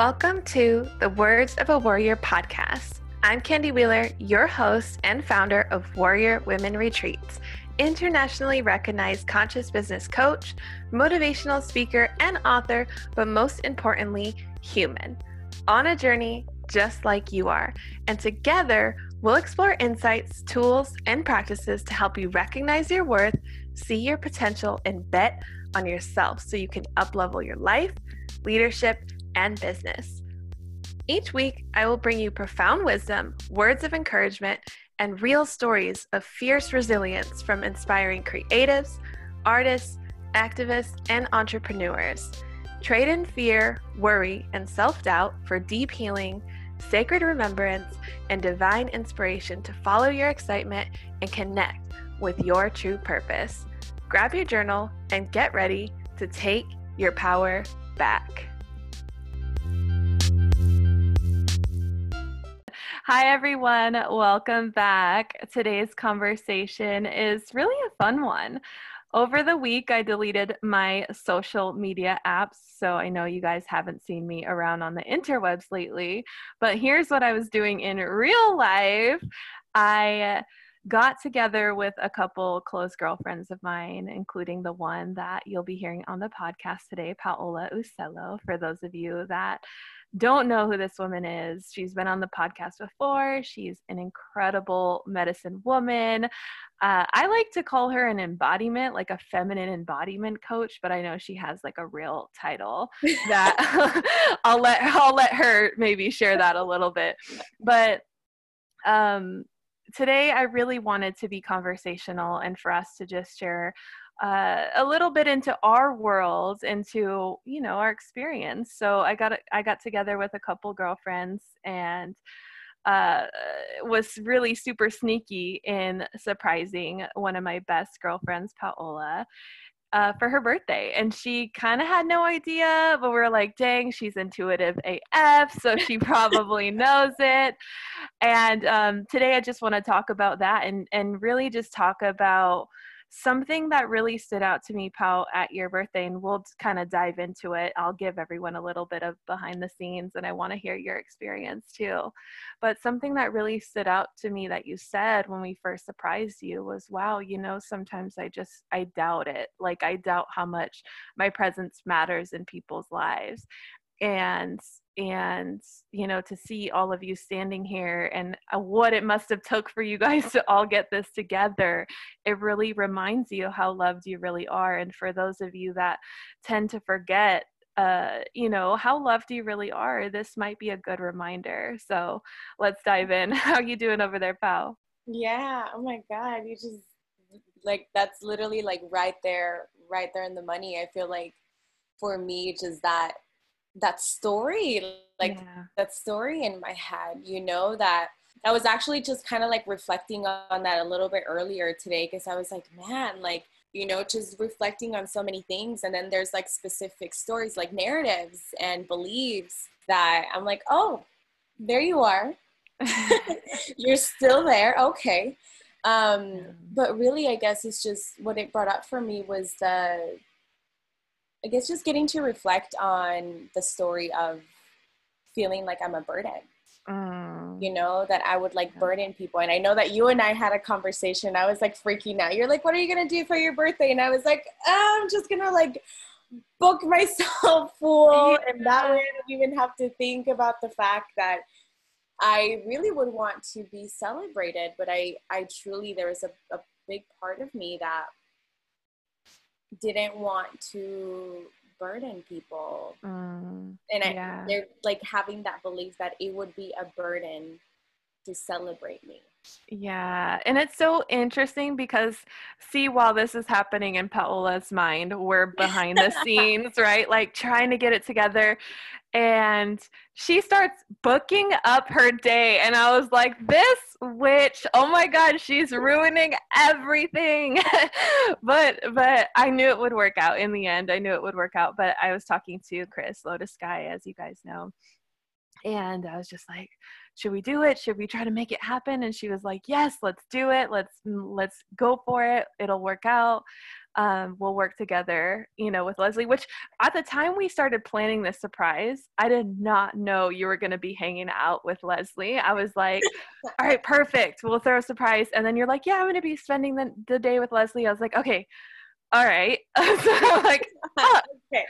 Welcome to the Words of a Warrior podcast. I'm Candy Wheeler, your host and founder of Warrior Women Retreats, internationally recognized conscious business coach, motivational speaker, and author, but most importantly, human. On a journey just like you are. And together, we'll explore insights, tools, and practices to help you recognize your worth, see your potential, and bet on yourself so you can uplevel your life, leadership, and business. Each week, I will bring you profound wisdom, words of encouragement, and real stories of fierce resilience from inspiring creatives, artists, activists, and entrepreneurs. Trade in fear, worry, and self doubt for deep healing, sacred remembrance, and divine inspiration to follow your excitement and connect with your true purpose. Grab your journal and get ready to take your power back. Hi, everyone. Welcome back. Today's conversation is really a fun one. Over the week, I deleted my social media apps, so I know you guys haven't seen me around on the interwebs lately. But here's what I was doing in real life I got together with a couple close girlfriends of mine, including the one that you'll be hearing on the podcast today, Paola Uccello, for those of you that don't know who this woman is. She's been on the podcast before. She's an incredible medicine woman. Uh, I like to call her an embodiment, like a feminine embodiment coach, but I know she has like a real title that I'll let I'll let her maybe share that a little bit. But um, today I really wanted to be conversational and for us to just share uh, a little bit into our world, into you know our experience. So I got I got together with a couple girlfriends and uh, was really super sneaky in surprising one of my best girlfriends, Paola. Uh, for her birthday, and she kind of had no idea, but we are like, dang, she's intuitive AF, so she probably knows it. And um, today, I just want to talk about that and and really just talk about something that really stood out to me, Pau, at your birthday, and we'll kind of dive into it. I'll give everyone a little bit of behind the scenes, and I want to hear your experience too. But something that really stood out to me that you said when we first surprised you was, wow, you know, sometimes I just, I doubt it. Like, I doubt how much my presence matters in people's lives. And and you know to see all of you standing here and uh, what it must have took for you guys to all get this together it really reminds you how loved you really are. And for those of you that tend to forget uh, you know how loved you really are this might be a good reminder. So let's dive in. How you doing over there pal? Yeah oh my god you just like that's literally like right there right there in the money. I feel like for me just that that story like yeah. that story in my head you know that i was actually just kind of like reflecting on that a little bit earlier today because i was like man like you know just reflecting on so many things. And then there's like specific stories like narratives and beliefs that i'm like oh there you are. You're still there. Okay. Um but really i guess it's just what it brought up for me was the I guess just getting to reflect on the story of feeling like I'm a burden. Mm. You know, that I would like burden people. And I know that you and I had a conversation. I was like freaking out. You're like, what are you going to do for your birthday? And I was like, oh, I'm just going to like book myself full. Yeah. And that way I don't even have to think about the fact that I really would want to be celebrated. But I, I truly, there was a, a big part of me that didn't want to burden people. Mm, and I, yeah. they're like having that belief that it would be a burden to celebrate me. Yeah. And it's so interesting because, see, while this is happening in Paola's mind, we're behind the scenes, right? Like trying to get it together. And she starts booking up her day. And I was like, this witch, oh my God, she's ruining everything. but, but I knew it would work out in the end. I knew it would work out. But I was talking to Chris Lotus Sky, as you guys know. And I was just like, should we do it should we try to make it happen and she was like yes let's do it let's mm, let's go for it it'll work out um, we'll work together, you know, with Leslie, which at the time we started planning this surprise, I did not know you were going to be hanging out with Leslie. I was like, all right, perfect. We'll throw a surprise. And then you're like, yeah, I'm going to be spending the, the day with Leslie. I was like, okay, all right. so I'm like, oh. okay.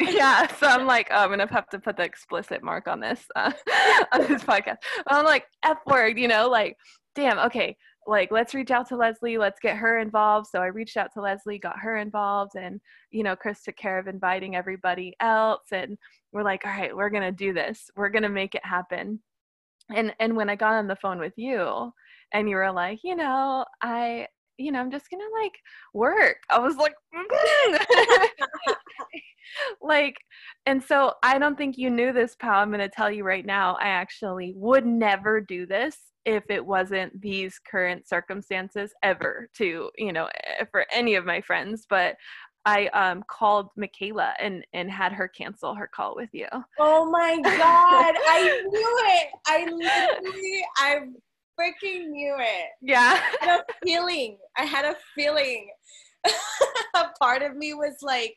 yeah. So I'm like, oh, I'm gonna have to put the explicit mark on this uh, on this podcast. I'm like, f word, you know, like, damn. Okay, like let's reach out to Leslie, let's get her involved. So I reached out to Leslie, got her involved, and you know, Chris took care of inviting everybody else, and we're like, all right, we're gonna do this. We're gonna make it happen. And and when I got on the phone with you, and you were like, you know, I you know, I'm just gonna like work. I was like, like, and so I don't think you knew this, pal. I'm gonna tell you right now. I actually would never do this if it wasn't these current circumstances ever to you know eh, for any of my friends but I um, called Michaela and and had her cancel her call with you. Oh my god, I knew it. I literally I freaking knew it. Yeah. I had a feeling. I had a feeling. a part of me was like,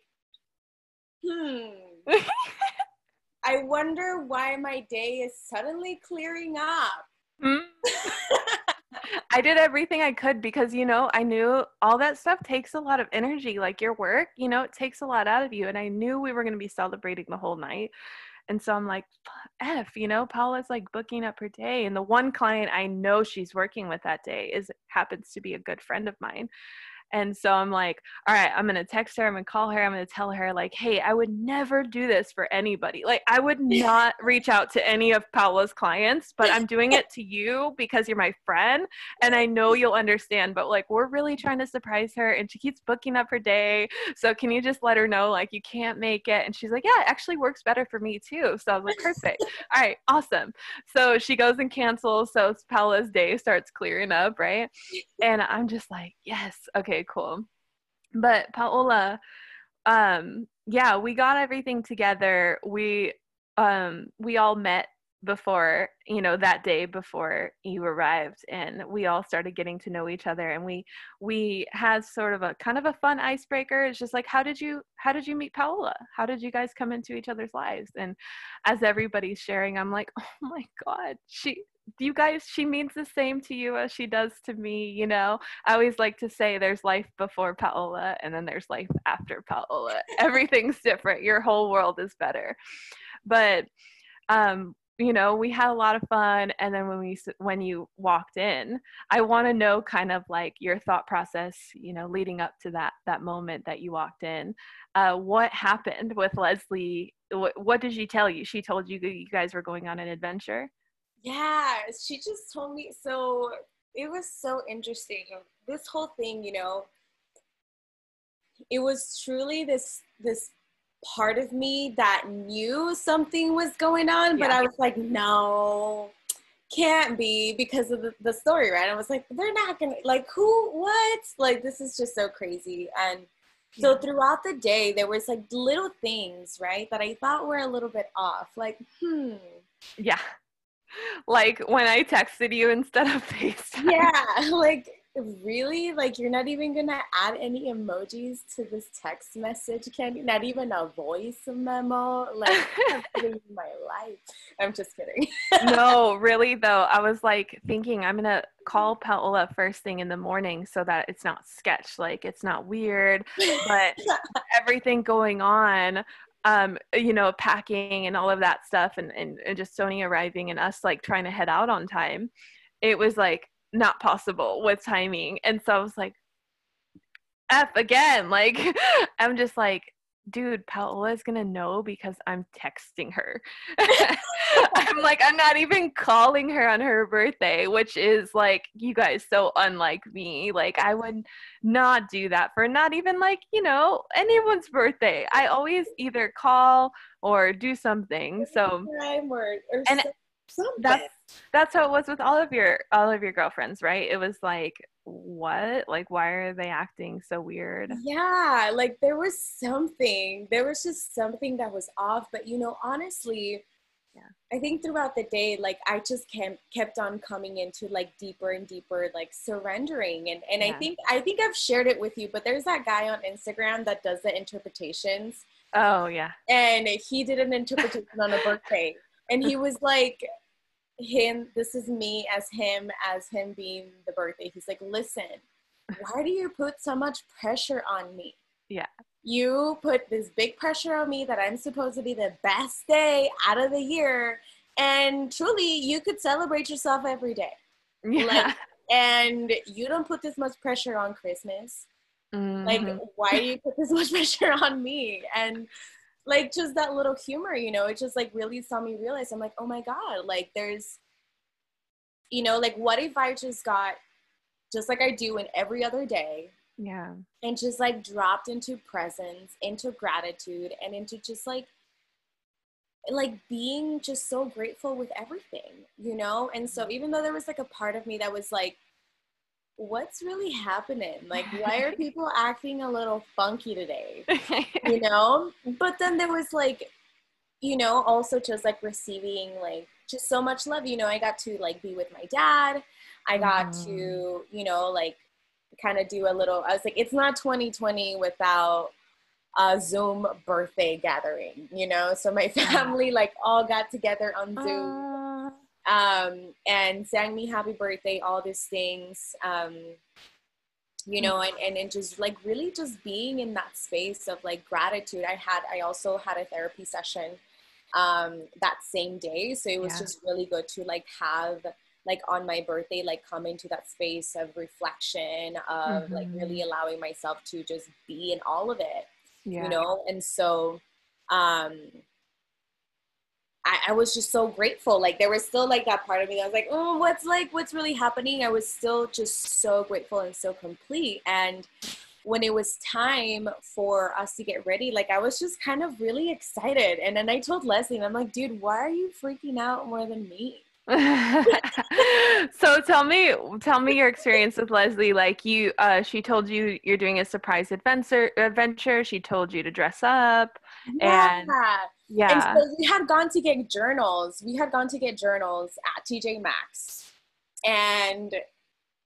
hmm. I wonder why my day is suddenly clearing up. Mm. I did everything I could because, you know, I knew all that stuff takes a lot of energy. Like your work, you know, it takes a lot out of you. And I knew we were going to be celebrating the whole night. And so I'm like, F, you know, Paola's like booking up her day. And the one client I know she's working with that day is happens to be a good friend of mine. And so I'm like, all right, I'm going to text her. I'm going to call her. I'm going to tell her, like, hey, I would never do this for anybody. Like, I would not reach out to any of Paola's clients, but I'm doing it to you because you're my friend. And I know you'll understand. But like, we're really trying to surprise her. And she keeps booking up her day. So can you just let her know, like, you can't make it? And she's like, yeah, it actually works better for me too. So I was like, perfect. all right, awesome. So she goes and cancels. So Paola's day starts clearing up, right? And I'm just like, yes, okay Cool. But Paola, um, yeah, we got everything together. We um we all met before you know that day before you arrived and we all started getting to know each other and we we had sort of a kind of a fun icebreaker it's just like how did you how did you meet paola how did you guys come into each other's lives and as everybody's sharing i'm like oh my god she you guys she means the same to you as she does to me you know? I always like to say there's life before paola and then there's life after paola. Everything's different. Your whole world is better. But um you know we had a lot of fun and then when we when you walked in i want to know kind of like your thought process you know leading up to that that moment that you walked in. Uh, what happened with leslie? What, what did she tell you? She told you you guys were going on an adventure yeah, she just told me. So it was so interesting. This whole thing, you know, it was truly this this part of me that knew something was going on, but. I was like, no, can't be because of the, the story, right? I was like, they're not gonna like who what? Like this is just so crazy. And so throughout the day there was like little things, right, that I thought were a little bit off. Like, hmm. Yeah like when I texted you instead of FaceTime. Yeah, like really? Like you're not even gonna add any emojis to this text message, Candy? Not even a voice memo? Like my life. I'm just kidding. no, really though. I was like thinking I'm gonna call Paola first thing in the morning so that it's not sketch, like it's not weird, but everything going on um, you know, packing and all of that stuff and, and, and just Sony arriving and us like trying to head out on time, it was like not possible with timing. And so I was like, F again. Like, I'm just like, dude, Paola is gonna know because I'm texting her. I'm like, I'm not even calling her on her birthday, which is like, you guys, so unlike me. Like, I would not do that for not even like, you know, anyone's birthday. I always either call or do something. So, or and that's that's how it was with all of your all of your girlfriends, right? It was like what? Like, why are they acting so weird? Yeah, like there was something. There was just something that was off. But you know, honestly, yeah. I think throughout the day, like I just kept kept on coming into like deeper and deeper, like surrendering. And and yeah. I think I think I've shared it with you, but there's that guy on Instagram that does the interpretations. Oh yeah. And he did an interpretation on a birthday. And he was like, him, this is me as him, as him being the birthday. He's like, listen, why do you put so much pressure on me? Yeah. You put this big pressure on me that I'm supposed to be the best day out of the year. And truly, you could celebrate yourself every day. Yeah. Like, and you don't put this much pressure on Christmas. Mm-hmm. Like, why do you put this much pressure on me? And like just that little humor, you know, it just like really saw me realize I'm like, oh my God, like there's, you know, like what if I just got just like I do in every other day. Yeah. And just like dropped into presence, into gratitude, and into just like like being just so grateful with everything, you know? And so mm-hmm. even though there was like a part of me that was like, what's really happening? Like, why are people acting a little funky today? you know? But then there was like, you know, also just like receiving like just so much love. You know, I got to like be with my dad. I got mm. to, you know, like kind of do a little, I was like, it's not 2020 without a Zoom birthday gathering, you know? So my family like all got together on Zoom. Uh um, and sang me happy birthday, all these things. Um, you know, and, and, and just like really just being in that space of like gratitude. I had, I also had a therapy session um, that same day. So it was yeah. just really good to like have like on my birthday, like come into that space of reflection, of mm-hmm. like really mm-hmm. allowing myself to just be in all of it, yeah. you know? And so, um, I, I, was just so grateful. Like there was still like that part of me that was like, oh, what's like, what's really happening? I was still just so grateful and so complete. And when it was time for us to get ready, like I was just kind of really excited. And then I told Leslie, and I'm like, dude, why are you freaking out more than me? so tell me tell me your experience with leslie like you uh, she told you you're doing a surprise adventure adventure she told you to dress up yeah. and yeah. And so we had gone to get journals. We had gone to get journals at TJ Maxx. And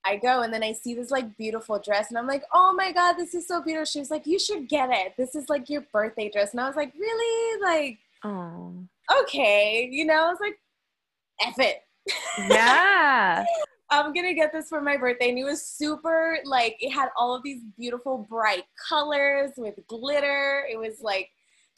I go and then I see this like beautiful dress and I'm like, oh my God, this is so beautiful. She was like, you should get it. This is like your birthday dress. And I was like, really? Like, oh, okay. You know, I was like, F it. Yeah. I'm gonna get this for my birthday. And it was super like it had all of these beautiful bright colors with glitter. It was like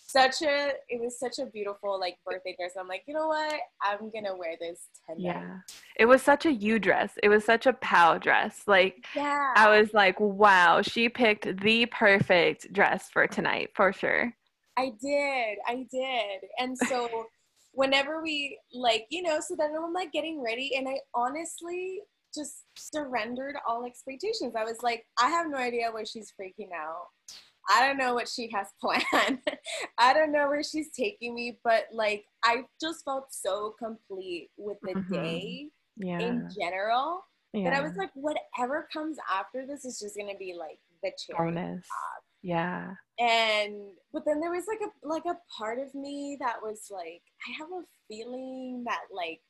such a it was such a beautiful like birthday dress. I'm like, you know what? I'm gonna wear this tonight. Yeah. It was such a you dress. It was such a pow dress. Like yeah. I was like, wow, she picked the perfect dress for tonight for sure. I did. I did. And so whenever we like, you know, so then I'm like getting ready and I honestly just surrendered all expectations. I was like, I have no idea why she's freaking out. I don't know what she has planned. I don't know where she's taking me, but like I just felt so complete with the mm-hmm. day yeah. in general. Yeah. That I was like, whatever comes after this is just gonna be like the cherry Bonus. top. Yeah. And but then there was like a like a part of me that was like, I have a feeling that like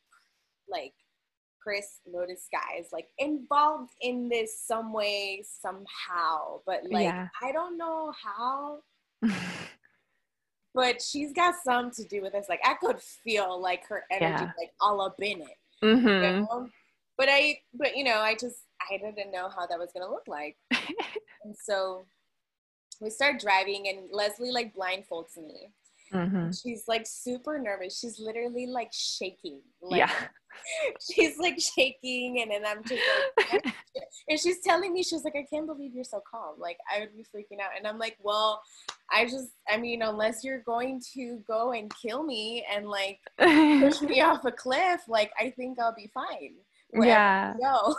like Chris Lotus Sky is like involved in this some way, somehow. But like yeah. I don't know how. but she's got some to do with this. Like I could feel like her energy yeah. like all up in it. Mm-hmm. You know? But I but you know, I just I didn't know how that was gonna look like. and so we start driving and Leslie like blindfolds me. Mm-hmm. She's like super nervous. She's literally like shaking. Like, yeah. she's like shaking and then I'm just like and she's telling me she's like I can't believe you're so calm like I would be freaking out and I'm like well I just I mean unless you're going to go and kill me and like push me off a cliff like I think I'll be fine yeah No.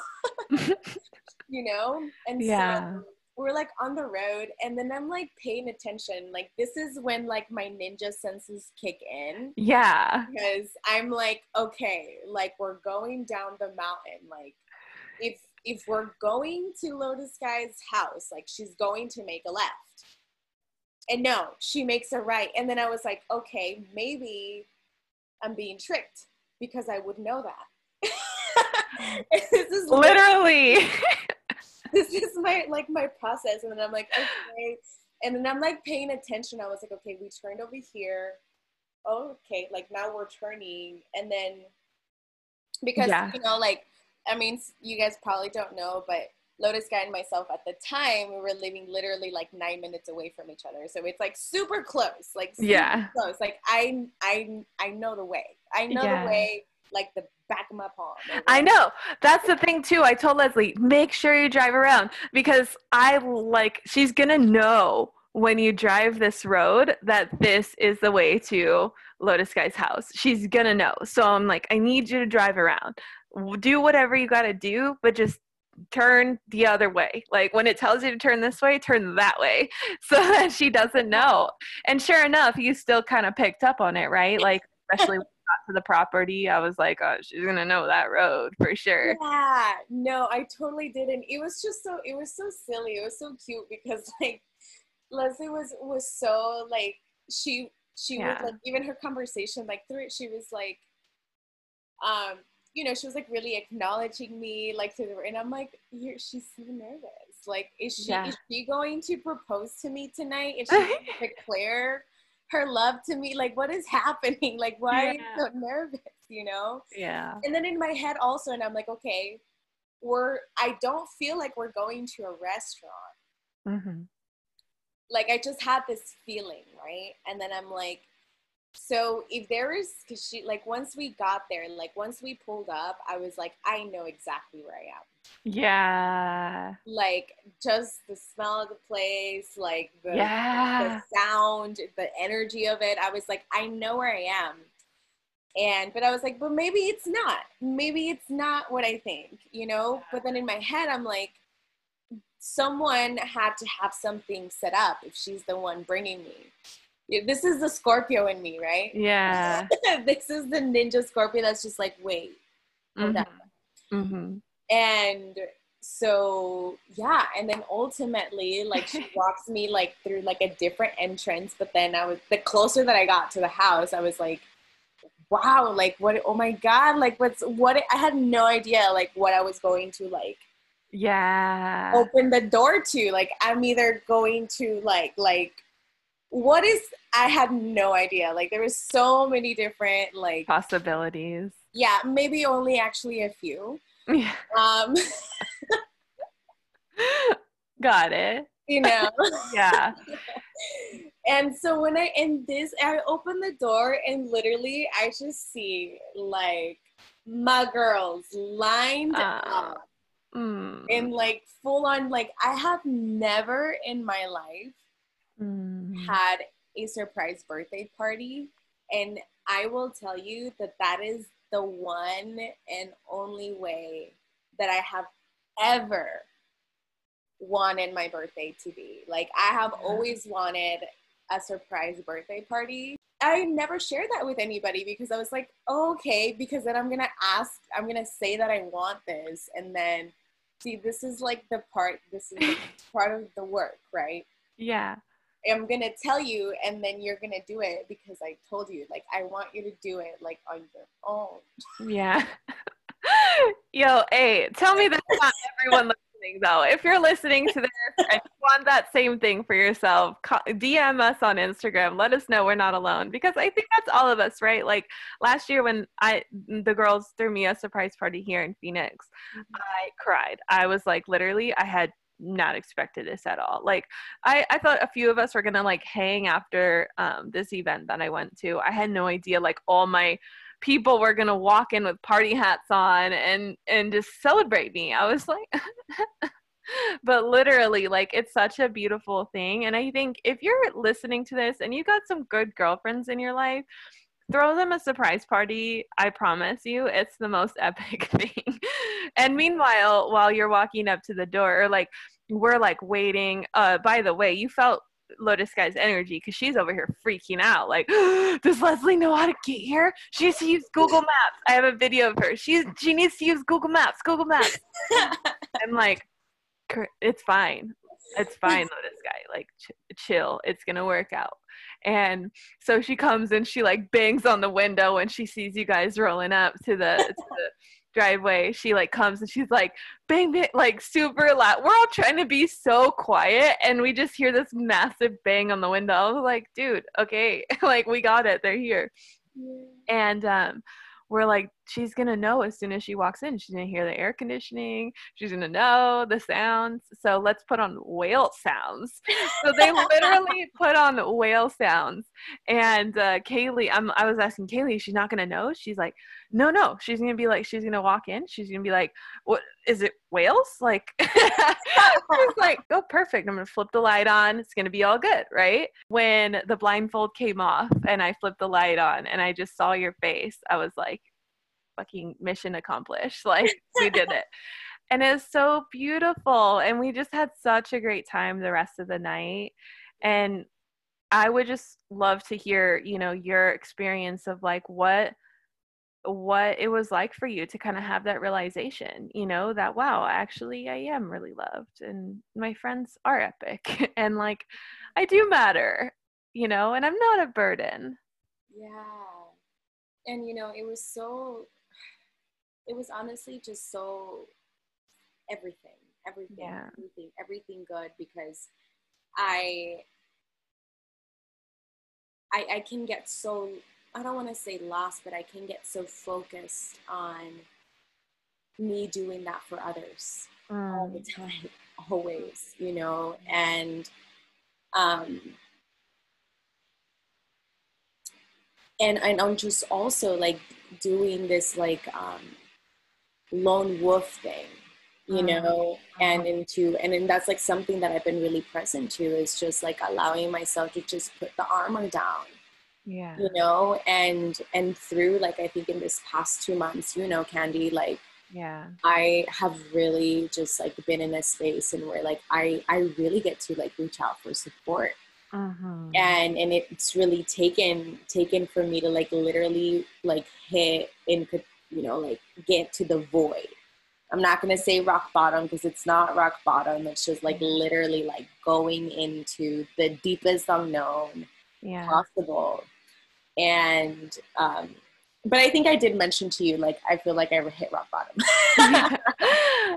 you know and yeah so we're like on the road and then i'm like paying attention like this is when like my ninja senses kick in. Yeah. Because i'm like okay like we're going down the mountain like if if we're going to lotus sky's house like she's going to make a left. And no she makes a right and then i was like okay maybe I'm being tricked because I would know that. this is literally this is my like my process. And then i'm like okay. And then i'm like paying attention. I was like okay we turned over here. Oh, okay like now we're turning. And then because yeah. you know like i mean you guys probably don't know but lotus sky and myself at the time we were living literally like nine minutes away from each other. So it's like super close like super yeah. close. Like i i i know the way. I know yeah. the way like the back of my palm. I know. That's the thing too. I told Leslie, make sure you drive around because I like she's gonna know when you drive this road that this is the way to Lotus Sky's house. She's gonna know. So I'm like, I need you to drive around. Do whatever you gotta do, but just turn the other way. Like when it tells you to turn this way, turn that way. So that she doesn't know. And sure enough, you still kind of picked up on it, right? Like especially got to the property, I was like, oh, she's gonna know that road for sure. Yeah, no, I totally didn't. It was just so it was so silly. It was so cute because like Leslie was was so like she she yeah. was like even her conversation like through it she was like um you know she was like really acknowledging me like through the and I'm like You're, she's so nervous like is she yeah. is she going to propose to me tonight is she going to declare her love to me like what is happening? Like why yeah. are you so nervous you know? Yeah. And then in my head also and i'm like okay we're i don't feel like we're going to a restaurant. Mm-hmm. like i just had this feeling right? And then i'm like so if there is because she like once we got there like once we pulled up i was like i know exactly where i am yeah. Like just the smell of the place, like the, yeah. the sound, the energy of it. I was like, I know where I am. And but I was like, but maybe it's not. Maybe it's not what I think, you know? But then in my head I'm like someone had to have something set up if she's the one bringing me. This is the Scorpio in me, right? Yeah. this is the ninja Scorpio that's just like, wait, mm-hmm. Mm-hmm and so yeah and then ultimately like she walks me like through like a different entrance but then i was the closer that i got to the house i was like wow like what oh my god like what's what i had no idea like what i was going to like yeah open the door to like i'm either going to like like what is i had no idea like there was so many different like possibilities yeah maybe only actually a few yeah. Um, Got it. You know? yeah. and so when I in this, I open the door and literally I just see like my girls lined uh, up mm. and like full on like I have never in my life mm. Mm-hmm. had a surprise birthday party and I will tell you that that is the one and only way that I have ever wanted my birthday to be. Like, I have always wanted a surprise birthday party. I never shared that with anybody because I was like, oh, okay, because then I'm gonna ask, I'm gonna say that I want this, and then see, this is like the part, this is part of the work, right? Yeah. I'm gonna tell you, and then you're gonna do it because I told you. Like, I want you to do it like on your own. Yeah. Yo, hey, tell me that's not everyone listening though. If you're listening to this and you want that same thing for yourself, DM us on Instagram. Let us know we're not alone because I think that's all of us, right? Like last year when I the girls threw me a surprise party here in Phoenix, mm-hmm. I cried. I was like literally I had not expected this at all. Like I, I thought a few of us were gonna like hang after um, this event that I went to. I had no idea like all my people were gonna walk in with party hats on and and just celebrate me. I was like but literally like it's such a beautiful thing and i think if you're listening to this and you got some good girlfriends in your life throw them a surprise party. I promise you, it's the most epic thing. And meanwhile, while you're walking up to the door, or like we're like waiting. Uh, by the way, you felt Lotus Sky's energy because she's over here freaking out. Like, does Leslie know how to get here? She needs to use Google Maps. I have a video of her. She's she needs to use Google Maps. Google Maps. I'm like, it's fine. It's fine, Lotus Sky. Like, ch- chill. It's gonna work out And so she comes and she like bangs on the window when she sees you guys rolling up to the, to the driveway. She like comes and she's like, bang, bang, like super loud. We're all trying to be so quiet and we just hear this massive bang on the window. I was like, dude, okay, like we got it. They're here. Yeah. And um, we're like, she's gonna know as soon as she walks in. She's gonna hear the air conditioning. She's gonna know the sounds. So let's put on whale sounds. so they literally put on whale sounds. And uh, Kaylee, I'm, I was asking Kaylee, she's not gonna know. She's like, no, no. She's gonna be like, she's gonna walk in. She's gonna be like, what is it? Whales? Like, I was like, oh, perfect. I'm gonna flip the light on. It's gonna be all good, right? When the blindfold came off and I flipped the light on and I just saw your face, I was like, fucking mission accomplished. Like, we did it. And it's so beautiful. And we just had such a great time the rest of the night. And I would just love to hear, you know, your experience of like what what it was like for you to kind of have that realization, you know, that wow, actually I am really loved and my friends are epic and like I do matter, you know, and I'm not a burden. Yeah. And you know, it was so it was honestly just so everything, everything, yeah. everything, everything good because I I, I can get so I don't want to say lost, but I can get so focused on me doing that for others mm. all the mm. time, always, you know, and um and and I'm just also like doing this like um lone wolf thing you mm. know and into and then that's like something that i've been really present to is just like allowing myself to just put the armor down yeah you know and and through like i think in this past two months you know candy like yeah i have really just like been in a space and where like i i really get to like reach out for support uh-huh. and and it's really taken taken for me to like literally like hit and could you know like get to the void i'm not going to say rock bottom because it's not rock bottom it's just like literally like going into the deepest unknown yeah. possible and um, but I think I did mention to you, like, I feel like I hit rock bottom.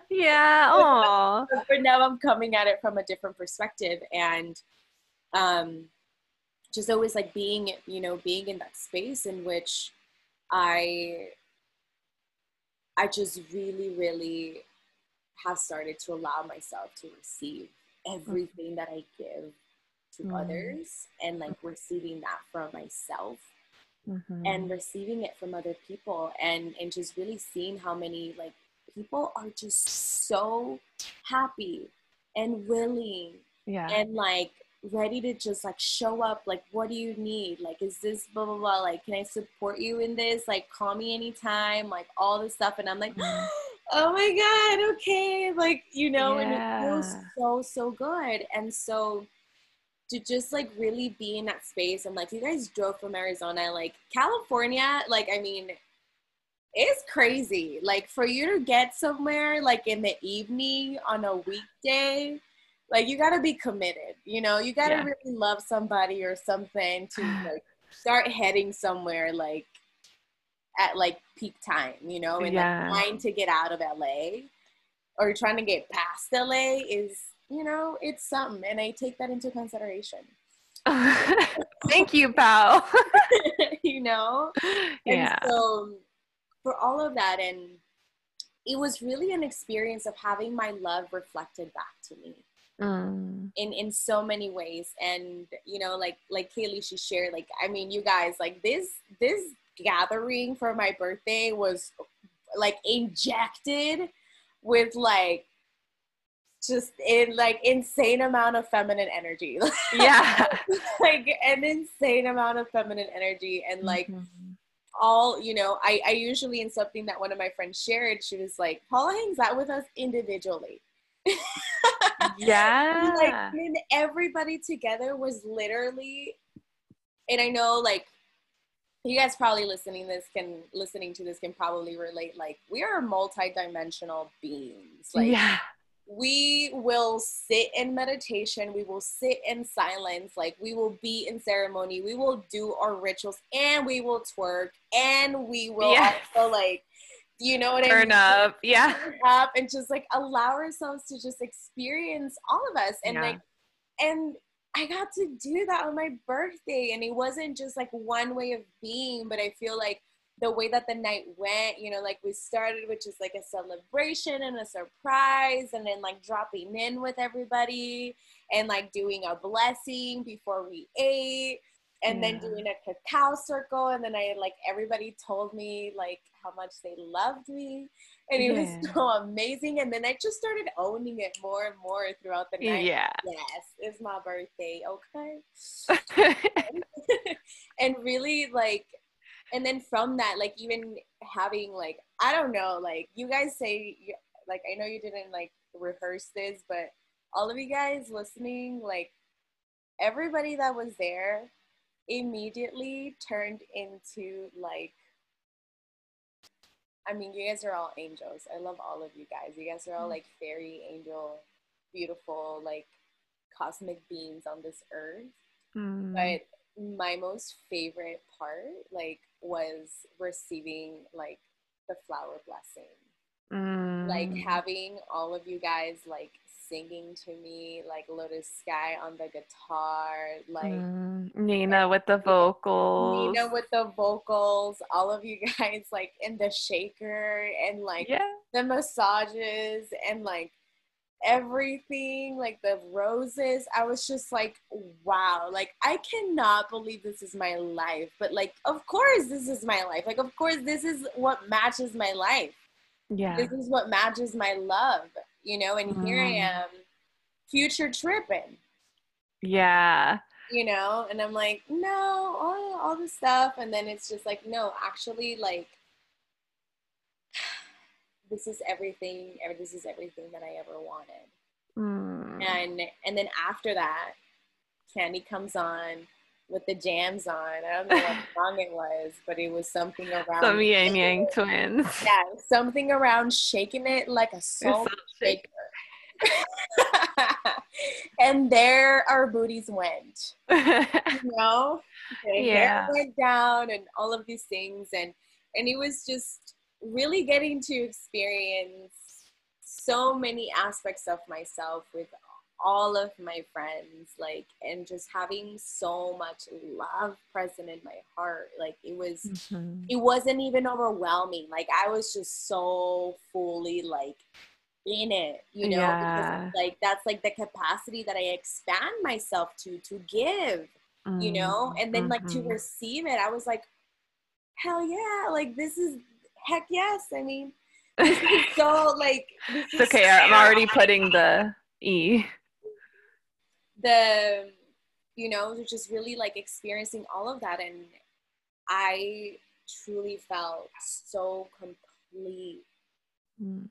yeah. Oh. but now I'm coming at it from a different perspective, and um, just always like being, you know, being in that space in which I, I just really, really have started to allow myself to receive everything that I give to mm. others and like receiving that from myself mm-hmm. and receiving it from other people and and just really seeing how many like people are just so happy and willing yeah and like ready to just like show up like what do you need? Like is this blah blah blah like can i support you in this? Like call me anytime like all this stuff. And i'm like oh my god okay. Like you know yeah. and it feels so so good. And so to just like really be in that space and like you guys drove from Arizona, like California, like I mean, it's crazy. Like for you to get somewhere like in the evening on a weekday, like you gotta be committed. You know, you gotta yeah. really love somebody or something to like start heading somewhere like at like peak time, you know, and yeah. like trying to get out of LA or trying to get past LA is you know, it's something, and I take that into consideration. Thank you, pal. you know? Yeah. And so for all of that, and it was really an experience of having my love reflected back to me. Mm. in in so many ways and you know like like kaylee she shared like i mean you guys like this this gathering for my birthday was like injected with like just in like insane amount of feminine energy. yeah. like an insane amount of feminine energy and like mm-hmm. all, you know, I, I usually in something that one of my friends shared, she was like, Paola hangs out with us individually. yeah. like and everybody together was literally and I know like you guys probably listening this can listening to this can probably relate like we are multi-dimensional beings like yeah we will sit in meditation we will sit in silence like we will be in ceremony we will do our rituals and we will twerk and we will yes. also like you know what Turn I mean? up, yeah. Turn up and just like allow ourselves to just experience all of us and yeah. like and I got to do that on my birthday and it wasn't just like one way of being, but I feel like the way that the night went, you know, like we started, which is like a celebration and a surprise, and then like dropping in with everybody and like doing a blessing before we ate, and yeah. then doing a cacao circle. And then I like everybody told me like how much they loved me, and it yeah. was so amazing. And then I just started owning it more and more throughout the night. Yeah. Yes, it's my birthday. Okay. and really like and then from that like even having like i don't know like you guys say like i know you didn't like rehearse this but all of you guys listening like everybody that was there immediately turned into like I mean, you guys are all angels. I love all of you guys. You guys are all like fairy, angel, beautiful, like cosmic beings on this earth. Mm. But my most favorite part, like, was receiving like the flower blessing. Mm. Like having all of you guys like singing to me, like Lotus Sky on the guitar, like mm. Nina with the vocals. Nina with the vocals, all of you guys like in the shaker and like yeah. the massages and like everything, like the roses. I was just like, wow, like I cannot believe this is my life. But like, of course, this is my life. Like, of course, this is what matches my life. Yeah. This is what matches my love, you know, and mm. here I mm. am, future tripping. Yeah. You know, and I'm like, no, all, all this stuff. And then it's just like, no, actually, like, this is everything this is everything that i ever wanted mm. and and then after that Candy comes on with the jams on. I don't know what song it was but it was something around some Ying Yang Twins. Yeah something around shaking it like a soul shaker. And there our booties went. You know? Yeah. went down and all of these things and and it was just really getting to experience so many aspects of myself with all of my friends like and just having so much love present in my heart like it was mm-hmm. it wasn't even overwhelming like i was just so fully like in it you know yeah. because like that's like the capacity that i expand myself to to give mm-hmm. you know and then like to mm-hmm. receive it i was like hell yeah like this is heck yes. I mean, this is so like. it's okay. I'm already putting the E. The, you know, just really like experiencing all of that. And I truly felt so complete mm.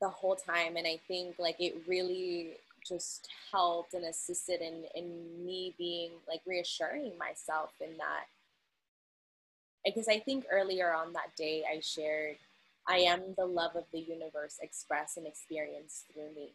the whole time. And I think like it really just helped and assisted in, in me being like reassuring myself in that because I think earlier on that day I shared, I am the love of the universe expressed and experienced through me.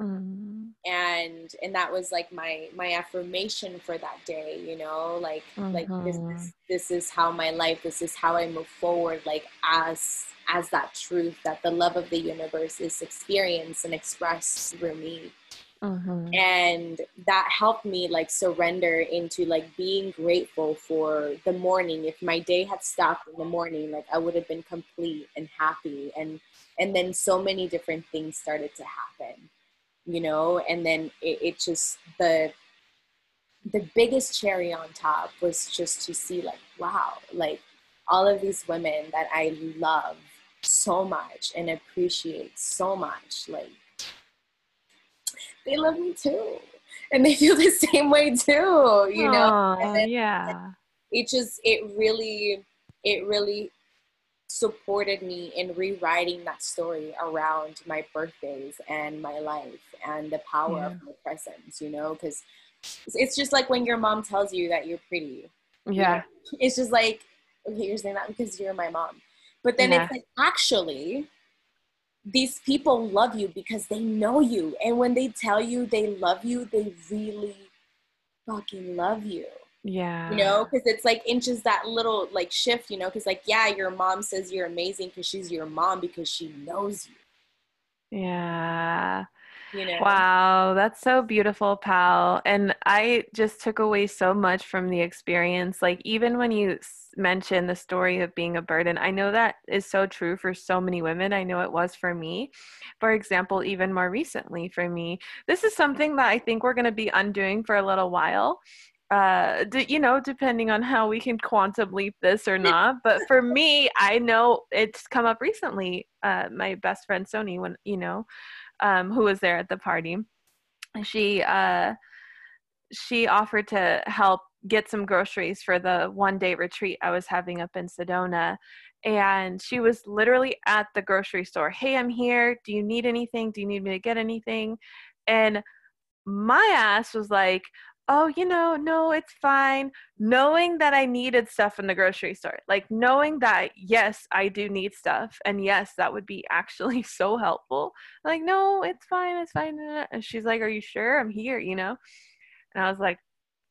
Mm-hmm. And and that was like my my affirmation for that day, you know, like mm-hmm. like this, this this is how my life, this is how I move forward, like as as that truth that the love of the universe is experienced and expressed through me. Mm-hmm. And that helped me like surrender into like being grateful for the morning. If my day had stopped in the morning, like I would have been complete and happy. And and then so many different things started to happen, you know. And then it, it just the the biggest cherry on top was just to see like wow, like all of these women that I love so much and appreciate so much, like they love me too and they feel the same way too you know then, yeah it just it really it really supported me in rewriting that story around my birthdays and my life and the power yeah. of my presence you know because it's just like when your mom tells you that you're pretty yeah you know? it's just like okay you're saying that because you're my mom but then yeah. it's like actually these people love you because they know you. And when they tell you they love you, they really fucking love you. Yeah. You know, because it's like inches that little like shift, you know, because like, yeah, your mom says you're amazing because she's your mom because she knows you. Yeah. You know? Wow, that's so beautiful, pal. And I just took away so much from the experience. Like, even when you mentioned the story of being a burden, I know that is so true for so many women. I know it was for me. For example, even more recently for me, this is something that I think we're going to be undoing for a little while. Uh, d- you know, depending on how we can quantum leap this or not. But for me, I know it's come up recently. Uh, my best friend Sony, when you know, um, who was there at the party, she uh, she offered to help get some groceries for the one day retreat I was having up in Sedona. And she was literally at the grocery store. Hey, I'm here. Do you need anything? Do you need me to get anything? And my ass was like, oh, you know, no, it's fine. Knowing that I needed stuff in the grocery store, like knowing that, yes, I do need stuff. And yes, that would be actually so helpful. Like, no, it's fine. It's fine. And she's like, are you sure I'm here? You know? And I was like,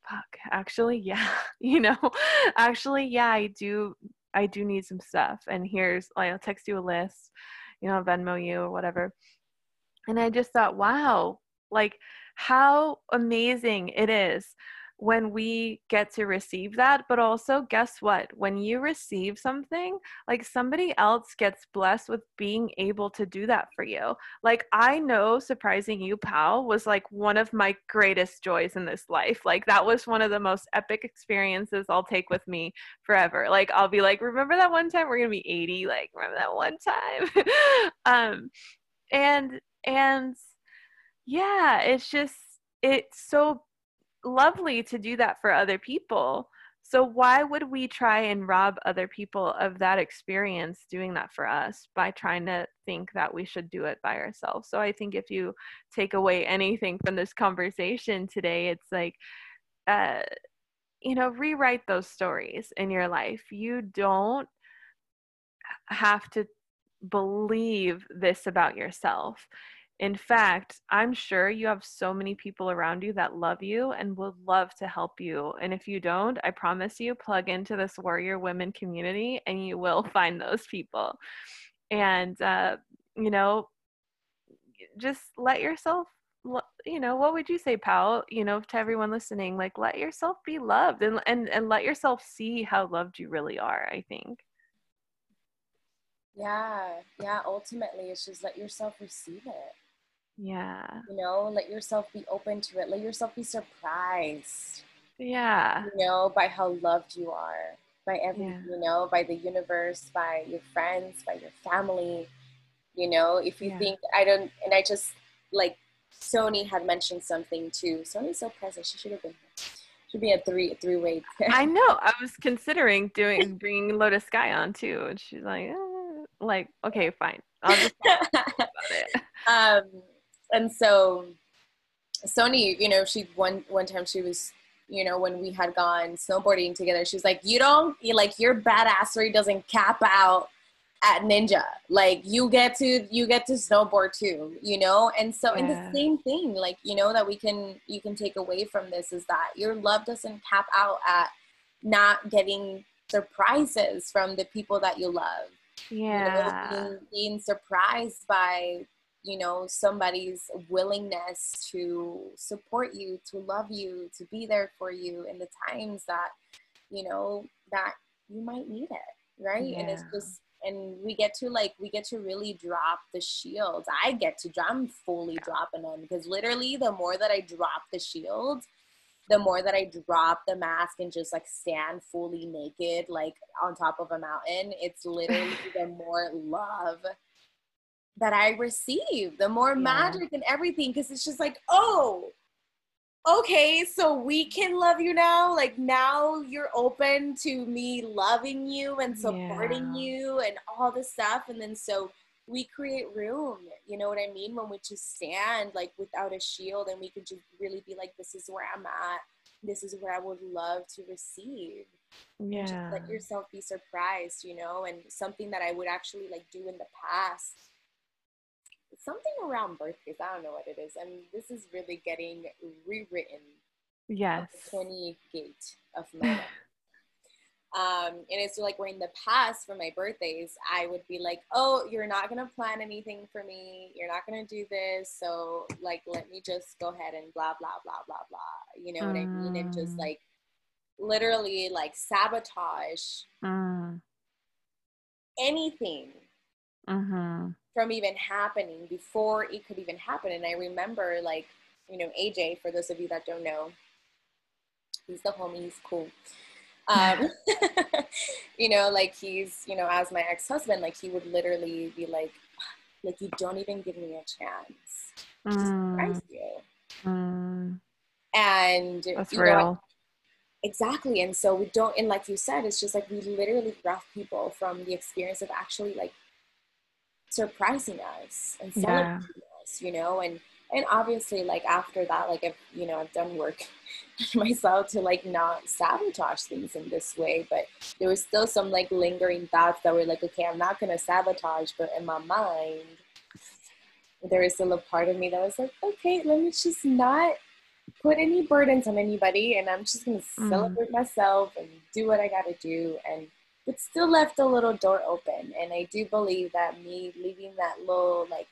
fuck, actually, yeah, you know, actually, yeah, I do. I do need some stuff. And here's, I'll text you a list, you know, Venmo you or whatever. And I just thought, wow, like, how amazing it is when we get to receive that. But also, guess what? When you receive something, like somebody else gets blessed with being able to do that for you. Like, I know surprising you, pal, was like one of my greatest joys in this life. Like, that was one of the most epic experiences I'll take with me forever. Like, I'll be like, remember that one time we're gonna be 80? Like, remember that one time? um, and, and, yeah, it's just, it's so lovely to do that for other people. So why would we try and rob other people of that experience doing that for us by trying to think that we should do it by ourselves? So I think if you take away anything from this conversation today, it's like uh you know, rewrite those stories in your life. You don't have to believe this about yourself. In fact, I'm sure you have so many people around you that love you and would love to help you. And if you don't, I promise you, plug into this Warrior Women community and you will find those people. And, uh, you know, just let yourself you know what would you say pal you know to everyone listening like let yourself be loved and and and let yourself see how loved you really are i think yeah yeah ultimately it's just let yourself receive it yeah. You know, let yourself be open to it. Let yourself be surprised. Yeah. You know, by how loved you are, by every, yeah. you know, by the universe, by your friends, by your family. You know, if you yeah. think, I don't, and I just like Sony had mentioned something too. Sony's so present. She should have been here. Should be a three three way. I know. I was considering doing bringing Lotus Sky on too, and she's like, eh. like okay, fine. I'll just talk about it. Um, and so Sony, you know, she one one time she was, you know, when we had gone snowboarding together, she was like, "You don't you like your badassery doesn't cap out at Ninja. Like you get to you get to snowboard too, you know." And so, yeah. and the same thing, like you know, that we can you can take away from this is that your love doesn't cap out at not getting surprises from the people that you love. Yeah, you know, being, being surprised by you know somebody's willingness to support you to love you to be there for you in the times that you know that you might need it right? Yeah. and it's just and we get to like we get to really drop the shields i get to i'm fully dropping them because literally the more that i drop the shields the more that i drop the mask and just like stand fully naked like on top of a mountain it's literally the more love that I receive, the more yeah. magic and everything. Cause it's just like, oh, okay, so we can love you now. Like now you're open to me loving you and supporting yeah. you and all this stuff. And then so we create room, you know what I mean? When we just stand like without a shield and we can just really be like, this is where I'm at. This is where I would love to receive. Yeah. Just let yourself be surprised, you know, and something that I would actually like do in the past something around birthdays. I don't know what it is. And this is really getting rewritten. Yes. 20 gate of my life. Um, and it's like where in the past for my birthdays, I would be like, oh, you're not going to plan anything for me. You're not going to do this. So, like, let me just go ahead and blah, blah, blah, blah, blah. You know mm. what I mean? And just mm. like literally like sabotage mm. anything mm-hmm. From even happening before it could even happen. And I remember, like, you know, AJ, for those of you that don't know, he's the homie, he's cool um, you know, like he's, you know, as my ex-husband, like he would literally be like, like you don't even give me a chance mm. you. Mm. And that's real. Know, exactly. And so we don't, and like you said, it's just like we literally rough people from the experience of actually like surprising us and celebrating yeah. us, you know, and and obviously like after that like i've you know i've done work myself to like not sabotage things in this way but there was still some like lingering thoughts that were like okay i'm not to sabotage but in my mind there was still a part of me that was like okay let me just not put any burdens on anybody and i'm just to mm. celebrate myself and do what i got to do and but still left a little door open and i do believe that me leaving that little like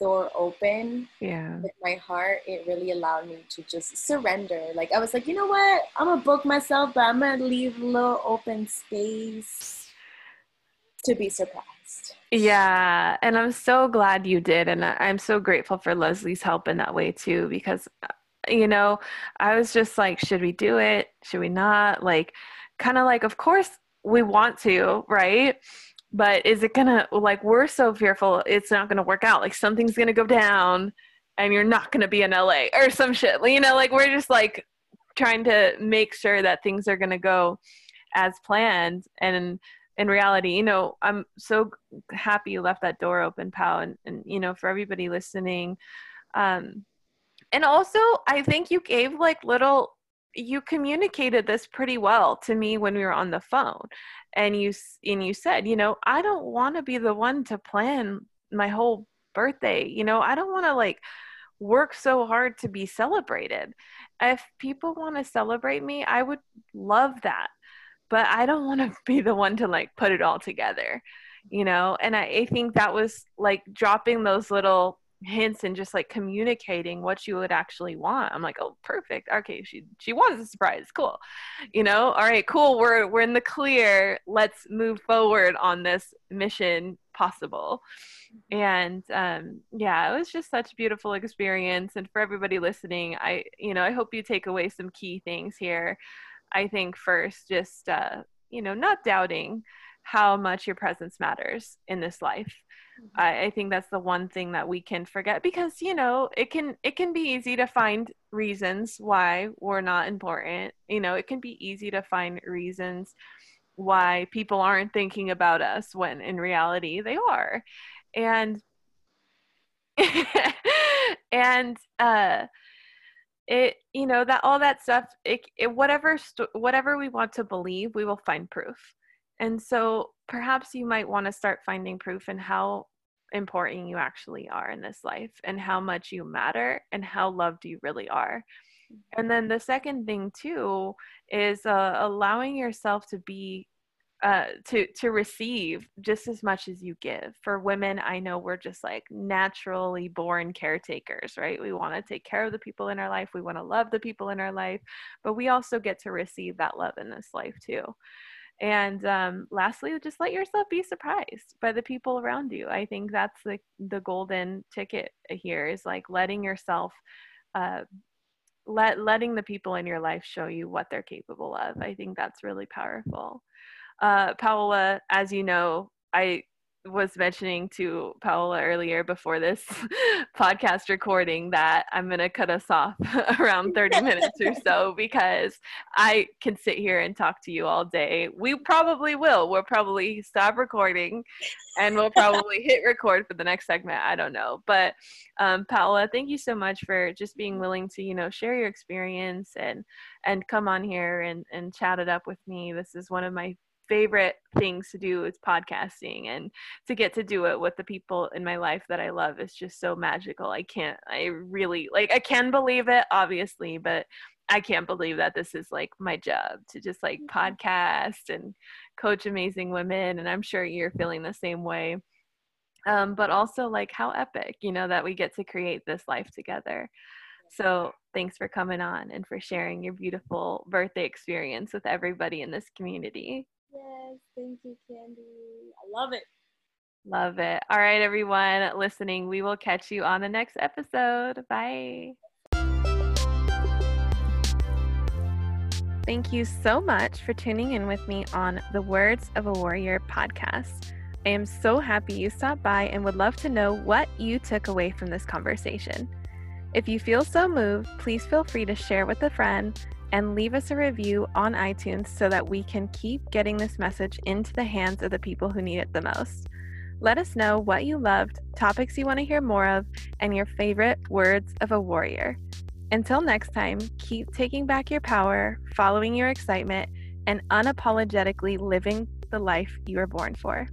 door open yeah. with my heart it really allowed me to just surrender. Like i was like you know what? I'm gonna book myself but i'm gonna leave a little open space to be surprised. Yeah and i'm so glad you did and i'm so grateful for leslie's help in that way too because uh, you know i was just like should we do it? Should we not? Like kind of like of course we want to right? But is it gonna like we're so fearful it's not gonna work out. Like something's gonna go down and you're not gonna be in la or some shit. You know like we're just like trying to make sure that things are gonna go as planned. And in reality you know i'm so happy you left that door open pal and, and you know for everybody listening. Um and also i think you gave like little you communicated this pretty well to me when we were on the phone. And you and you said you know i don't want to be the one to plan my whole birthday. You know i don't want to like work so hard to be celebrated. If people want to celebrate me i would love that but i don't want to be the one to like put it all together you know? And I, I think that was like dropping those little hints and just like communicating what you would actually want. I'm like, oh, perfect. Okay, she she wants a surprise. Cool. You know, all right, cool. We're we're in the clear. Let's move forward on this mission possible. And um, yeah, it was just such a beautiful experience. And for everybody listening, I you know I hope you take away some key things here. I think first, just uh, you know, not doubting how much your presence matters in this life I, I think that's the one thing that we can forget because you know it can it can be easy to find reasons why we're not important. You know it can be easy to find reasons why people aren't thinking about us when in reality they are. And and uh it you know that all that stuff it, it whatever st- whatever we want to believe we will find proof. And so perhaps you might want to start finding proof in how important you actually are in this life and how much you matter and how loved you really are. And then the second thing too is uh, allowing yourself to be uh, to to receive just as much as you give. For women, I know we're just like naturally born caretakers, right? We want to take care of the people in our life, we want to love the people in our life, but we also get to receive that love in this life too. And um, lastly, just let yourself be surprised by the people around you. I think that's the the golden ticket here is like letting yourself uh, let letting the people in your life show you what they're capable of. I think that's really powerful. Uh, Paola, as you know, I was mentioning to Paola earlier before this podcast recording that I'm going to cut us off around 30 minutes or so because I can sit here and talk to you all day. We probably will. We'll probably stop recording and we'll probably hit record for the next segment. I don't know. But um, Paola, thank you so much for just being willing to, you know, share your experience and and come on here and, and chat it up with me. This is one of my favorite things to do is podcasting and to get to do it with the people in my life that I love is just so magical. I can't I really like I can believe it obviously, but I can't believe that this is like my job to just like mm-hmm. podcast and coach amazing women and I'm sure you're feeling the same way. Um, but also like how epic, you know, that we get to create this life together. So thanks for coming on and for sharing your beautiful birthday experience with everybody in this community. Yes, thank you, Candy. I love it. Love it. All right, everyone listening, we will catch you on the next episode. Bye. Thank you so much for tuning in with me on the Words of a Warrior podcast. I am so happy you stopped by and would love to know what you took away from this conversation. If you feel so moved, please feel free to share with a friend and leave us a review on iTunes so that we can keep getting this message into the hands of the people who need it the most. Let us know what you loved, topics you want to hear more of, and your favorite words of a warrior. Until next time, keep taking back your power, following your excitement, and unapologetically living the life you were born for.